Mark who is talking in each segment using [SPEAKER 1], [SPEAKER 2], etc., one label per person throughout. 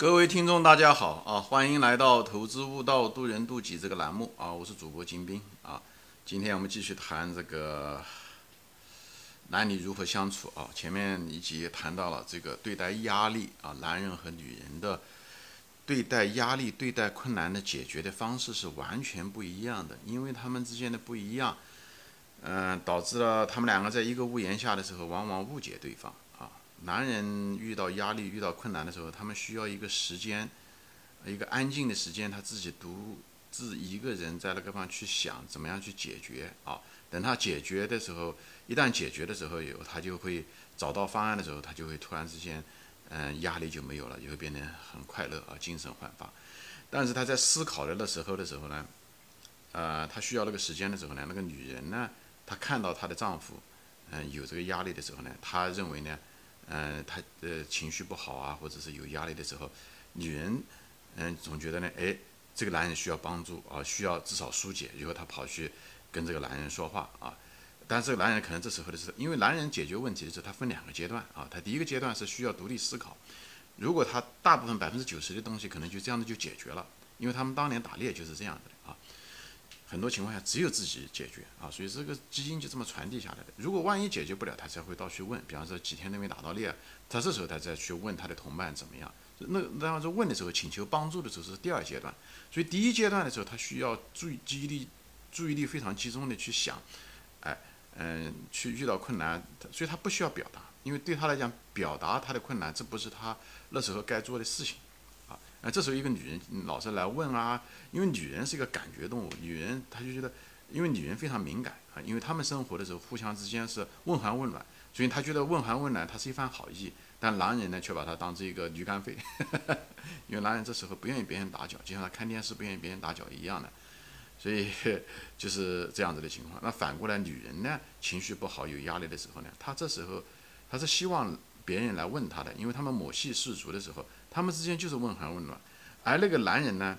[SPEAKER 1] 各位听众，大家好啊！欢迎来到《投资悟道，渡人渡己》这个栏目啊！我是主播金兵啊！今天我们继续谈这个男女如何相处啊！前面一集谈到了这个对待压力啊，男人和女人的对待压力、对待困难的解决的方式是完全不一样的，因为他们之间的不一样，嗯，导致了他们两个在一个屋檐下的时候，往往误解对方。男人遇到压力、遇到困难的时候，他们需要一个时间，一个安静的时间，他自己独自一个人在那个地方去想怎么样去解决啊。等他解决的时候，一旦解决的时候有，他就会找到方案的时候，他就会突然之间，嗯，压力就没有了，就会变得很快乐啊，精神焕发。但是他在思考的那时候的时候呢，呃，他需要那个时间的时候呢，那个女人呢，她看到她的丈夫，嗯，有这个压力的时候呢，她认为呢。嗯，他呃情绪不好啊，或者是有压力的时候，女人嗯总觉得呢，哎，这个男人需要帮助啊，需要至少疏解，以后她跑去跟这个男人说话啊。但是这个男人可能这时候的是，因为男人解决问题的时候，他分两个阶段啊。他第一个阶段是需要独立思考，如果他大部分百分之九十的东西可能就这样子就解决了，因为他们当年打猎就是这样的啊。很多情况下只有自己解决啊，所以这个基因就这么传递下来的。如果万一解决不了，他才会到去问。比方说几天都没打到猎，他这时候他再去问他的同伴怎么样。那然后说问的时候，请求帮助的时候是第二阶段。所以第一阶段的时候，他需要注意注意力，注意力非常集中的去想，哎，嗯，去遇到困难，所以他不需要表达，因为对他来讲，表达他的困难，这不是他那时候该做的事情。那这时候一个女人老是来问啊，因为女人是一个感觉动物，女人她就觉得，因为女人非常敏感啊，因为她们生活的时候互相之间是问寒问暖，所以她觉得问寒问暖她是一番好意，但男人呢却把她当成一个驴肝肺，因为男人这时候不愿意别人打搅，就像他看电视不愿意别人打搅一样的，所以 就是这样子的情况。那反过来女人呢，情绪不好有压力的时候呢，她这时候她是希望别人来问她的，因为她们母系氏族的时候。他们之间就是问寒问暖，而那个男人呢，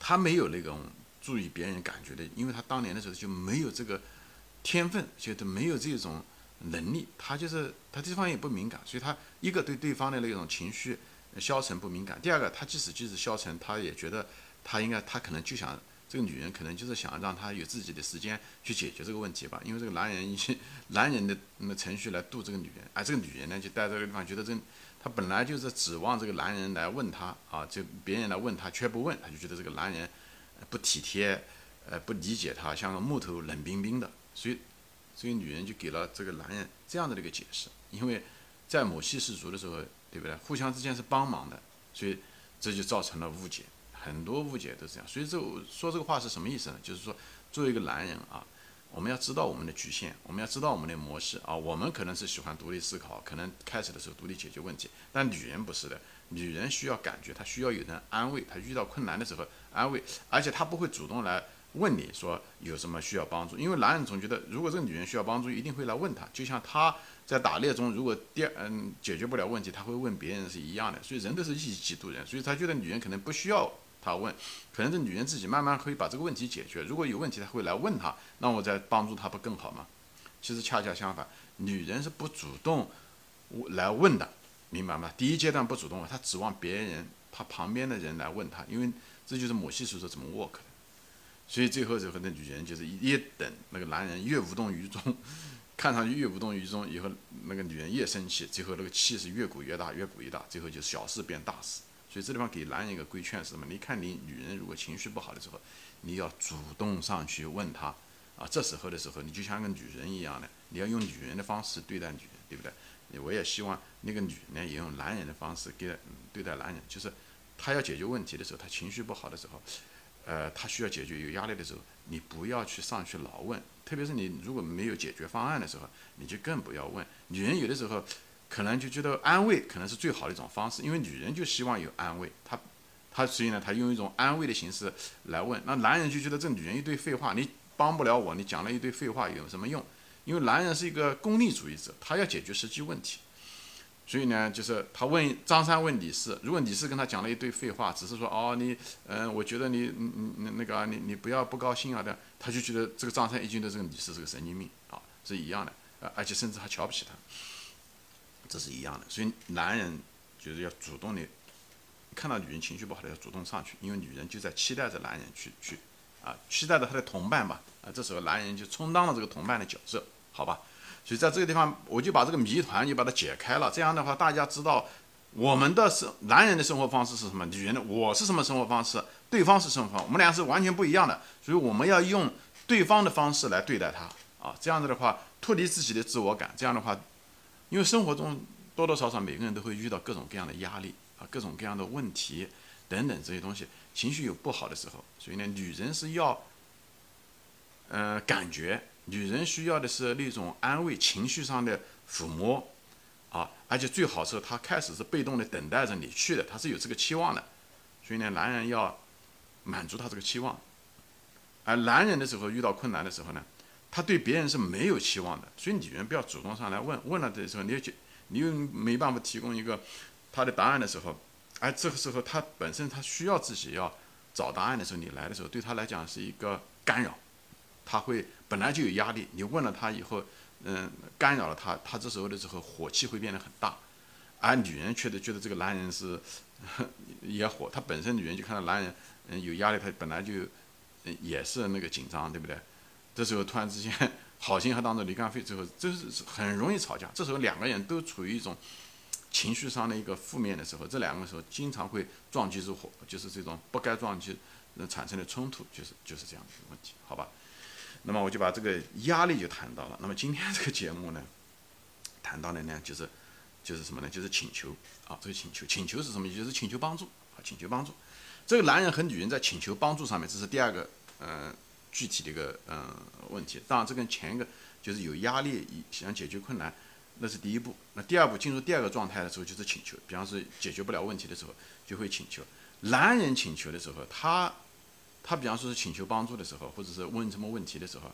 [SPEAKER 1] 他没有那种注意别人感觉的，因为他当年的时候就没有这个天分，就都没有这种能力，他就是他这方也不敏感，所以他一个对对方的那种情绪消沉不敏感，第二个他即使即使消沉，他也觉得他应该他可能就想这个女人可能就是想让他有自己的时间去解决这个问题吧，因为这个男人以男人的那么程序来度这个女人，而这个女人呢就待这个地方觉得这。他本来就是指望这个男人来问他啊，就别人来问他却不问，他就觉得这个男人不体贴，呃，不理解他，像个木头冷冰冰的，所以，所以女人就给了这个男人这样的一个解释，因为在母系氏族的时候，对不对？互相之间是帮忙的，所以这就造成了误解，很多误解都是这样。所以这说这个话是什么意思呢？就是说，作为一个男人啊。我们要知道我们的局限，我们要知道我们的模式啊。我们可能是喜欢独立思考，可能开始的时候独立解决问题，但女人不是的，女人需要感觉，她需要有人安慰，她遇到困难的时候安慰，而且她不会主动来问你说有什么需要帮助，因为男人总觉得如果这个女人需要帮助，一定会来问他，就像他在打猎中如果第二嗯解决不了问题，他会问别人是一样的，所以人都是一己度人，所以他觉得女人可能不需要。他问，可能这女人自己慢慢可以把这个问题解决。如果有问题，他会来问他，那我再帮助他不更好吗？其实恰恰相反，女人是不主动来问的，明白吗？第一阶段不主动，她指望别人，她旁边的人来问她，因为这就是母系宿舍怎么 work 的。所以最后最后那女人就是越等那个男人越无动于衷，看上去越无动于衷，以后那个女人越生气，最后那个气是越鼓越大，越鼓越大，最后就小事变大事。所以这地方给男人一个规劝是什么？你看你女人如果情绪不好的时候，你要主动上去问她啊。这时候的时候，你就像个女人一样的，你要用女人的方式对待女人，对不对？我也希望那个女人，也用男人的方式给对待男人。就是她要解决问题的时候，她情绪不好的时候，呃，她需要解决有压力的时候，你不要去上去老问。特别是你如果没有解决方案的时候，你就更不要问。女人有的时候。可能就觉得安慰可能是最好的一种方式，因为女人就希望有安慰，她，她所以呢，她用一种安慰的形式来问，那男人就觉得这女人一堆废话，你帮不了我，你讲了一堆废话有什么用？因为男人是一个功利主义者，他要解决实际问题，所以呢，就是他问张三问李四，如果李四跟他讲了一堆废话，只是说哦你，嗯，我觉得你，嗯嗯那个你你不要不高兴啊的，他就觉得这个张三已经对这个李四是个神经病啊，是一样的，而且甚至还瞧不起他。这是一样的，所以男人就是要主动的看到女人情绪不好的要主动上去，因为女人就在期待着男人去去，啊，期待着他的同伴吧，啊，这时候男人就充当了这个同伴的角色，好吧？所以在这个地方，我就把这个谜团就把它解开了。这样的话，大家知道我们的生男人的生活方式是什么，女人的我是什么生活方式，对方是什么方，我们俩是完全不一样的。所以我们要用对方的方式来对待他啊，这样子的话脱离自己的自我感。这样的话，因为生活中多多少少每个人都会遇到各种各样的压力啊，各种各样的问题等等这些东西，情绪有不好的时候，所以呢，女人是要，呃，感觉。女人需要的是那种安慰、情绪上的抚摸，啊，而且最好是她开始是被动的等待着你去的，她是有这个期望的，所以呢，男人要满足她这个期望。而男人的时候遇到困难的时候呢，他对别人是没有期望的，所以女人不要主动上来问，问了的时候，你又你又没办法提供一个他的答案的时候，而这个时候他本身他需要自己要找答案的时候，你来的时候对他来讲是一个干扰。他会本来就有压力，你问了他以后，嗯，干扰了他，他这时候的时候火气会变得很大，而女人却得觉得这个男人是 也火，她本身女人就看到男人嗯有压力，她本来就也是那个紧张，对不对？这时候突然之间好心还当做离干费，最后就是很容易吵架。这时候两个人都处于一种情绪上的一个负面的时候，这两个时候经常会撞击出火，就是这种不该撞击产生的冲突，就是就是这样的问题，好吧？那么我就把这个压力就谈到了。那么今天这个节目呢，谈到的呢就是，就是什么呢？就是请求啊，这个请求，请求是什么？就是请求帮助啊，请求帮助。这个男人和女人在请求帮助上面，这是第二个嗯具体的一个嗯问题。当然，这跟前一个就是有压力想解决困难，那是第一步。那第二步进入第二个状态的时候就是请求，比方说解决不了问题的时候就会请求。男人请求的时候，他。他比方说是请求帮助的时候，或者是问什么问题的时候，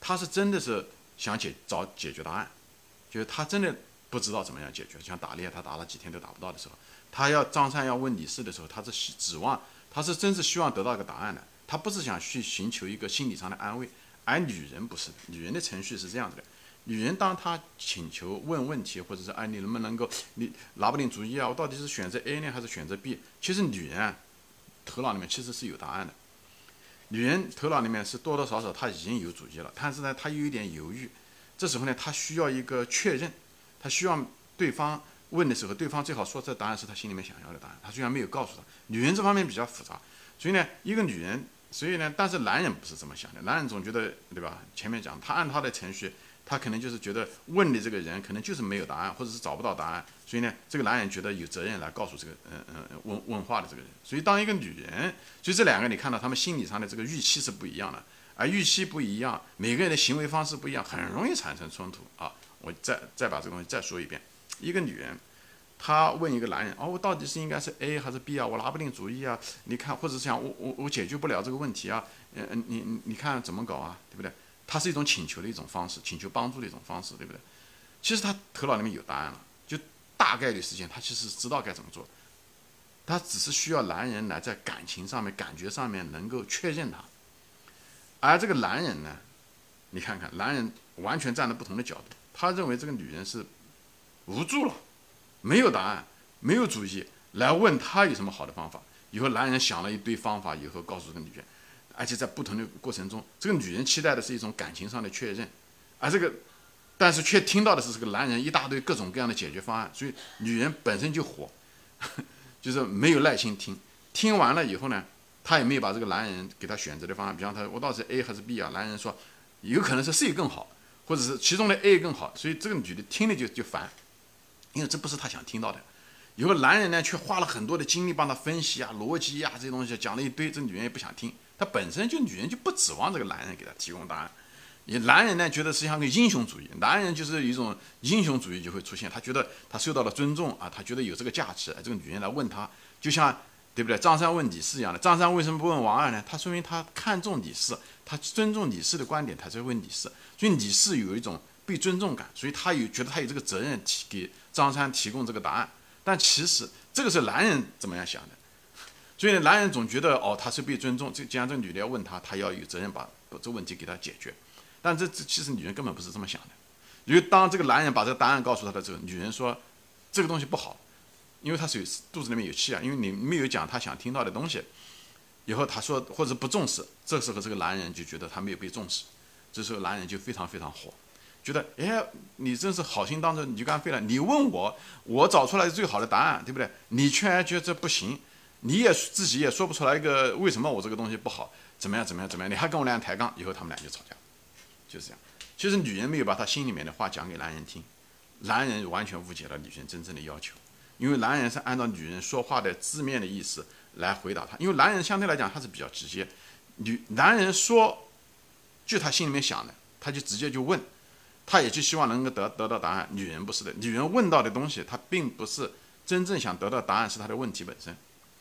[SPEAKER 1] 他是真的是想解找解决答案，就是他真的不知道怎么样解决。像打猎，他打了几天都打不到的时候，他要张三要问李四的时候，他是指望他是真是希望得到一个答案的，他不是想去寻求一个心理上的安慰。而女人不是，女人的程序是这样子的：女人当她请求问问题，或者是哎你能不能够你拿不定主意啊，我到底是选择 A 呢还是选择 B？其实女人头脑里面其实是有答案的。女人头脑里面是多多少少她已经有主意了，但是呢，她又有点犹豫。这时候呢，她需要一个确认，她希望对方问的时候，对方最好说这答案是她心里面想要的答案。她虽然没有告诉她，女人这方面比较复杂，所以呢，一个女人，所以呢，但是男人不是这么想的，男人总觉得，对吧？前面讲他按他的程序。他可能就是觉得问的这个人可能就是没有答案，或者是找不到答案，所以呢，这个男人觉得有责任来告诉这个嗯嗯问问话的这个人。所以当一个女人，所以这两个你看到他们心理上的这个预期是不一样的，而预期不一样，每个人的行为方式不一样，很容易产生冲突啊！我再再把这个东西再说一遍，一个女人，她问一个男人，哦，我到底是应该是 A 还是 B 啊？我拿不定主意啊！你看，或者是想我我我解决不了这个问题啊？嗯嗯，你你看怎么搞啊？对不对？他是一种请求的一种方式，请求帮助的一种方式，对不对？其实他头脑里面有答案了，就大概率事件，他其实知道该怎么做，他只是需要男人来在感情上面、感觉上面能够确认他。而这个男人呢，你看看，男人完全站在不同的角度，他认为这个女人是无助了，没有答案，没有主意，来问他有什么好的方法。以后男人想了一堆方法，以后告诉这个女人。而且在不同的过程中，这个女人期待的是一种感情上的确认，而这个，但是却听到的是这个男人一大堆各种各样的解决方案，所以女人本身就火，就是没有耐心听。听完了以后呢，她也没有把这个男人给她选择的方案，比方说，我到底是 A 还是 B 啊？男人说，有可能是 C 更好，或者是其中的 A 更好，所以这个女的听了就就烦，因为这不是他想听到的。有个男人呢，却花了很多的精力帮他分析啊、逻辑啊这些东西，讲了一堆，这女人也不想听。他本身就女人就不指望这个男人给她提供答案，你男人呢觉得是像个英雄主义，男人就是一种英雄主义就会出现，他觉得他受到了尊重啊，他觉得有这个价值，这个女人来问他，就像对不对？张三问李四一样的，张三为什么不问王二呢？他说明他看重李四，他尊重李四的观点，他才问李四，所以李四有一种被尊重感，所以他有觉得他有这个责任提给张三提供这个答案，但其实这个是男人怎么样想的？所以，男人总觉得哦，他是被尊重。这既然这个女的要问他，他要有责任把这个问题给他解决。但这这其实女人根本不是这么想的。因为当这个男人把这个答案告诉他的时候，女人说这个东西不好，因为他是有肚子里面有气啊，因为你没有讲他想听到的东西，以后他说或者不重视，这时候这个男人就觉得他没有被重视，这时候男人就非常非常火，觉得哎，你真是好心当成驴肝肺了，你问我，我找出来最好的答案，对不对？你却然觉得这不行，你也自己也说不出来一个为什么我这个东西不好，怎么样怎么样怎么样，你还跟我俩抬杠，以后他们俩就吵架，就是这样。其实女人没有把她心里面的话讲给男人听，男人完全误解了女人真正的要求，因为男人是按照女人说话的字面的意思来回答她，因为男人相对来讲他是比较直接，女男人说就他心里面想的，他就直接就问，他也就希望能够得得到答案。女人不是的，女人问到的东西，她并不是真正想得到答案，是她的问题本身，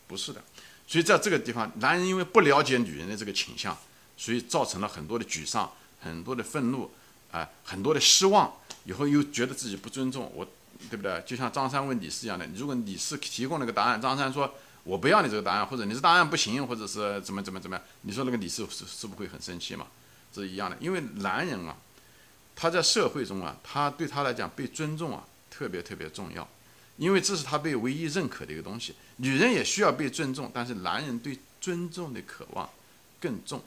[SPEAKER 1] 不是的。所以在这个地方，男人因为不了解女人的这个倾向，所以造成了很多的沮丧，很多的愤怒。啊，很多的失望，以后又觉得自己不尊重我，对不对？就像张三问李四一样的，如果李四提供了个答案，张三说我不要你这个答案，或者你这答案不行，或者是怎么怎么怎么样，你说那个李四是是不会很生气嘛？这是一样的，因为男人啊，他在社会中啊，他对他来讲被尊重啊特别特别重要，因为这是他被唯一认可的一个东西。女人也需要被尊重，但是男人对尊重的渴望更重。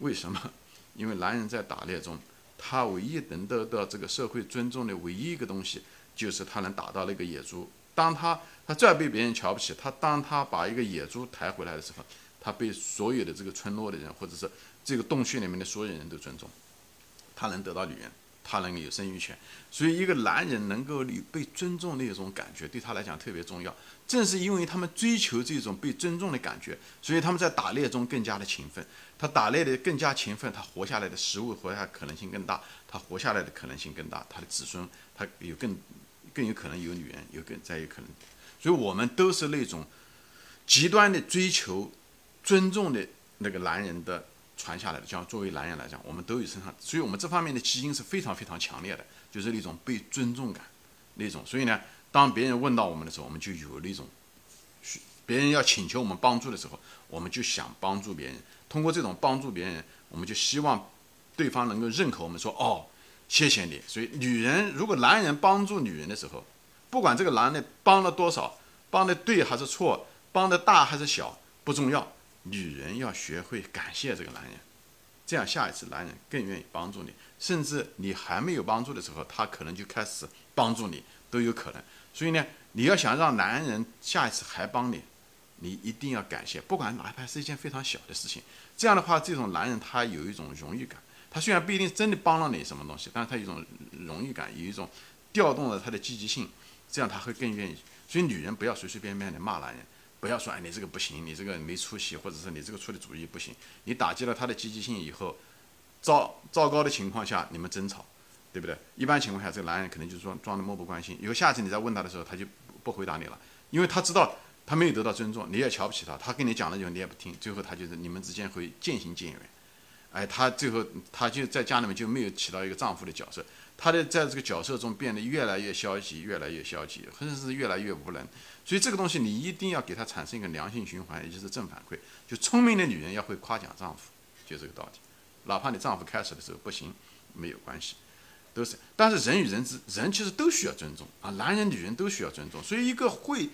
[SPEAKER 1] 为什么？因为男人在打猎中。他唯一能得到这个社会尊重的唯一一个东西，就是他能打到那个野猪。当他他再被别人瞧不起，他当他把一个野猪抬回来的时候，他被所有的这个村落的人，或者是这个洞穴里面的所有人都尊重。他能得到女人，他能有生育权。所以，一个男人能够被尊重的那种感觉，对他来讲特别重要。正是因为他们追求这种被尊重的感觉，所以他们在打猎中更加的勤奋。他打猎的更加勤奋，他活下来的食物活下可能性更大，他活下来的可能性更大，他的子孙他有更更有可能有女人，有更再有可能，所以我们都是那种极端的追求尊重的那个男人的传下来的。像作为男人来讲，我们都有身上，所以我们这方面的基因是非常非常强烈的，就是那种被尊重感那种。所以呢，当别人问到我们的时候，我们就有那种，别人要请求我们帮助的时候，我们就想帮助别人。通过这种帮助别人，我们就希望对方能够认可我们，说哦，谢谢你。所以，女人如果男人帮助女人的时候，不管这个男的帮了多少，帮的对还是错，帮的大还是小，不重要。女人要学会感谢这个男人，这样下一次男人更愿意帮助你，甚至你还没有帮助的时候，他可能就开始帮助你，都有可能。所以呢，你要想让男人下一次还帮你。你一定要感谢，不管哪怕是一件非常小的事情。这样的话，这种男人他有一种荣誉感。他虽然不一定真的帮了你什么东西，但是他有一种荣誉感，有一种调动了他的积极性，这样他会更愿意。所以女人不要随随便便的骂男人，不要说哎你这个不行，你这个没出息，或者是你这个出的主意不行。你打击了他的积极性以后，糟糟糕的情况下你们争吵，对不对？一般情况下这个男人可能就装装的漠不关心。以后下次你再问他的时候，他就不回答你了，因为他知道。他没有得到尊重，你也瞧不起他。他跟你讲了以后，你也不听，最后他就是你们之间会渐行渐远。哎，他最后他就在家里面就没有起到一个丈夫的角色，他的在这个角色中变得越来越消极，越来越消极，甚至是越来越无能。所以这个东西你一定要给他产生一个良性循环，也就是正反馈。就聪明的女人要会夸奖丈夫，就这个道理。哪怕你丈夫开始的时候不行，没有关系，都是。但是人与人之人其实都需要尊重啊，男人女人都需要尊重。所以一个会。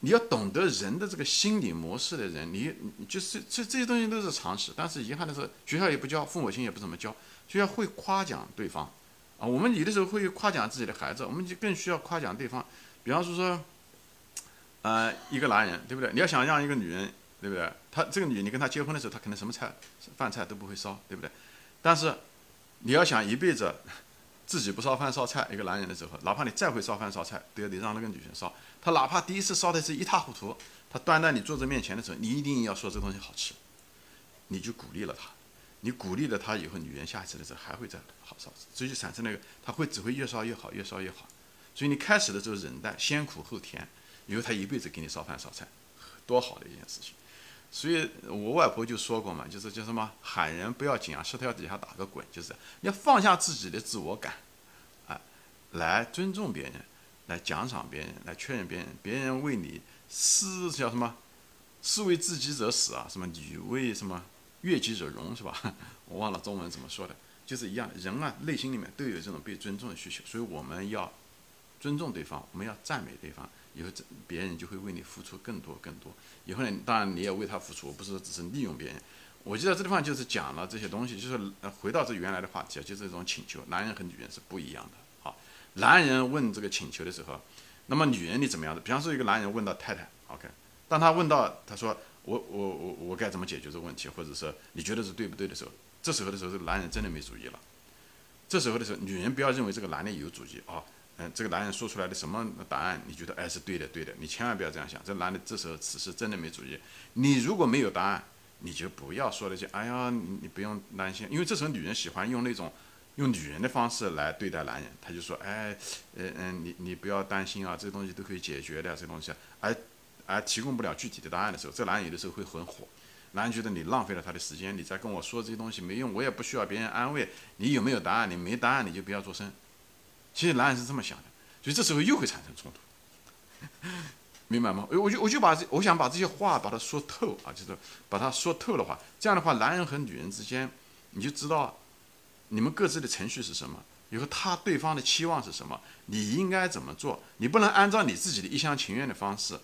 [SPEAKER 1] 你要懂得人的这个心理模式的人，你就是这这些东西都是常识。但是遗憾的是，学校也不教，父母亲也不怎么教。需要会夸奖对方我们有的时候会夸奖自己的孩子，我们就更需要夸奖对方。比方说说，呃，一个男人，对不对？你要想让一个女人，对不对？她这个女，你跟她结婚的时候，她可能什么菜饭菜都不会烧，对不对？但是你要想一辈子。自己不烧饭烧菜，一个男人的时候，哪怕你再会烧饭烧菜，都要得让那个女人烧。他哪怕第一次烧的是一塌糊涂，他端在你桌子面前的时候，你一定要说这东西好吃，你就鼓励了他。你鼓励了他以后，女人下一次的时候还会再好烧，所以就产生那个，他会只会越烧越好，越烧越好。所以你开始的时候忍耐，先苦后甜，以后他一辈子给你烧饭烧菜，多好的一件事情。所以我外婆就说过嘛，就是叫什么喊人不要紧啊，石头底下打个滚，就是要放下自己的自我感，啊，来尊重别人，来奖赏别人，来确认别人，别人为你是叫什么，是为自己者死啊，什么你为什么悦己者容是吧？我忘了中文怎么说的，就是一样，人啊内心里面都有这种被尊重的需求，所以我们要尊重对方，我们要赞美对方，以后别人就会为你付出更多更多。以后呢，当然你也为他付出，不是只是利用别人。我记得这地方就是讲了这些东西，就是回到这原来的话题啊，就是这种请求，男人和女人是不一样的。好，男人问这个请求的时候，那么女人你怎么样的？比方说一个男人问到太太，OK，当他问到他说我我我我该怎么解决这个问题，或者说你觉得是对不对的时候，这时候的时候，这个男人真的没主意了。这时候的时候，女人不要认为这个男的有主意啊，嗯，这个男人说出来的什么答案你觉得哎是对的对的，你千万不要这样想，这男的这时候此时真的没主意。你如果没有答案。你就不要说那些，哎呀，你不用担心，因为这时候女人喜欢用那种用女人的方式来对待男人，他就说，哎，嗯嗯，你你不要担心啊，这东西都可以解决的，这东西，而而提供不了具体的答案的时候，这男人有的时候会很火，男人觉得你浪费了他的时间，你在跟我说这些东西没用，我也不需要别人安慰，你有没有答案？你没答案你就不要做声。其实男人是这么想的，所以这时候又会产生冲突。明白吗？我就我就把这，我想把这些话把它说透啊，就是把它说透的话，这样的话，男人和女人之间，你就知道你们各自的程序是什么，以后他对方的期望是什么，你应该怎么做，你不能按照你自己的一厢情愿的方式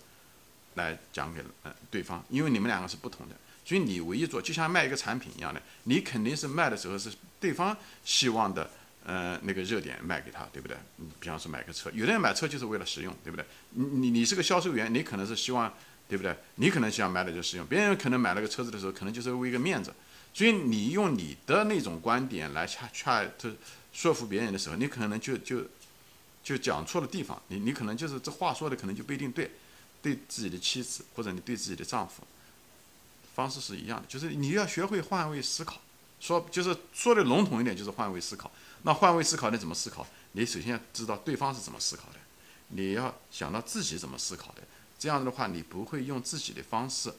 [SPEAKER 1] 来讲给呃对方，因为你们两个是不同的，所以你唯一做就像卖一个产品一样的，你肯定是卖的时候是对方希望的。呃，那个热点卖给他，对不对？你比方说买个车，有的人买车就是为了实用，对不对？你你你是个销售员，你可能是希望，对不对？你可能想买的就实用，别人可能买了个车子的时候，可能就是为一个面子。所以你用你的那种观点来恰恰这说服别人的时候，你可能就就就讲错了地方。你你可能就是这话说的可能就不一定对，对自己的妻子或者你对自己的丈夫方式是一样的，就是你要学会换位思考。说就是说的笼统一点，就是换位思考。那换位思考，你怎么思考？你首先要知道对方是怎么思考的，你要想到自己怎么思考的。这样的话，你不会用自己的方式、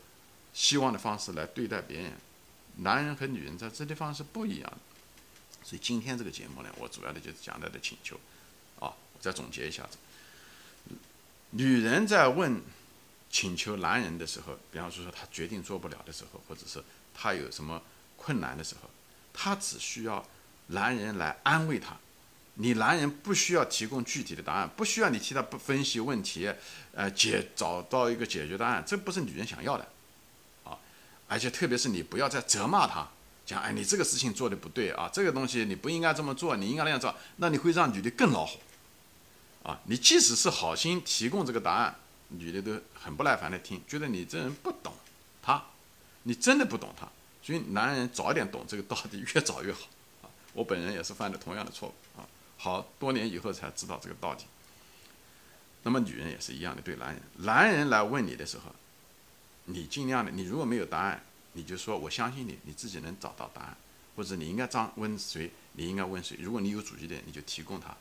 [SPEAKER 1] 希望的方式来对待别人。男人和女人在这地方是不一样的。所以今天这个节目呢，我主要的就是讲到的请求。啊，再总结一下子。女人在问请求男人的时候，比方说说他决定做不了的时候，或者是她有什么。困难的时候，她只需要男人来安慰她。你男人不需要提供具体的答案，不需要你替他不分析问题，呃，解找到一个解决答案，这不是女人想要的，啊！而且特别是你不要再责骂他，讲哎，你这个事情做的不对啊，这个东西你不应该这么做，你应该那样做，那你会让女的更恼火，啊！你即使是好心提供这个答案，女的都很不耐烦的听，觉得你这人不懂她，你真的不懂她。所以男人早点懂这个道理，越早越好啊！我本人也是犯了同样的错误啊，好多年以后才知道这个道理。那么女人也是一样的，对男人，男人来问你的时候，你尽量的，你如果没有答案，你就说我相信你，你自己能找到答案，或者你应该张问谁，你应该问谁。如果你有主意的，你就提供他，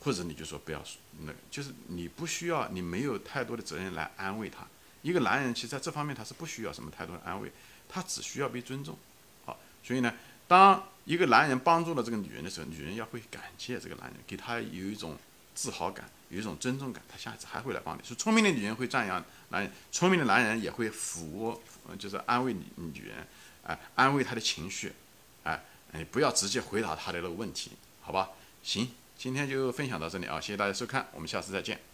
[SPEAKER 1] 或者你就说不要说，那就是你不需要，你没有太多的责任来安慰他。一个男人其实在这方面他是不需要什么太多的安慰。他只需要被尊重，好，所以呢，当一个男人帮助了这个女人的时候，女人要会感谢这个男人，给他有一种自豪感，有一种尊重感，他下次还会来帮你。所以聪明的女人会赞扬男人，聪明的男人也会抚，就是安慰女女人，哎，安慰她的情绪，哎，你不要直接回答她的那个问题，好吧？行，今天就分享到这里啊，谢谢大家收看，我们下次再见。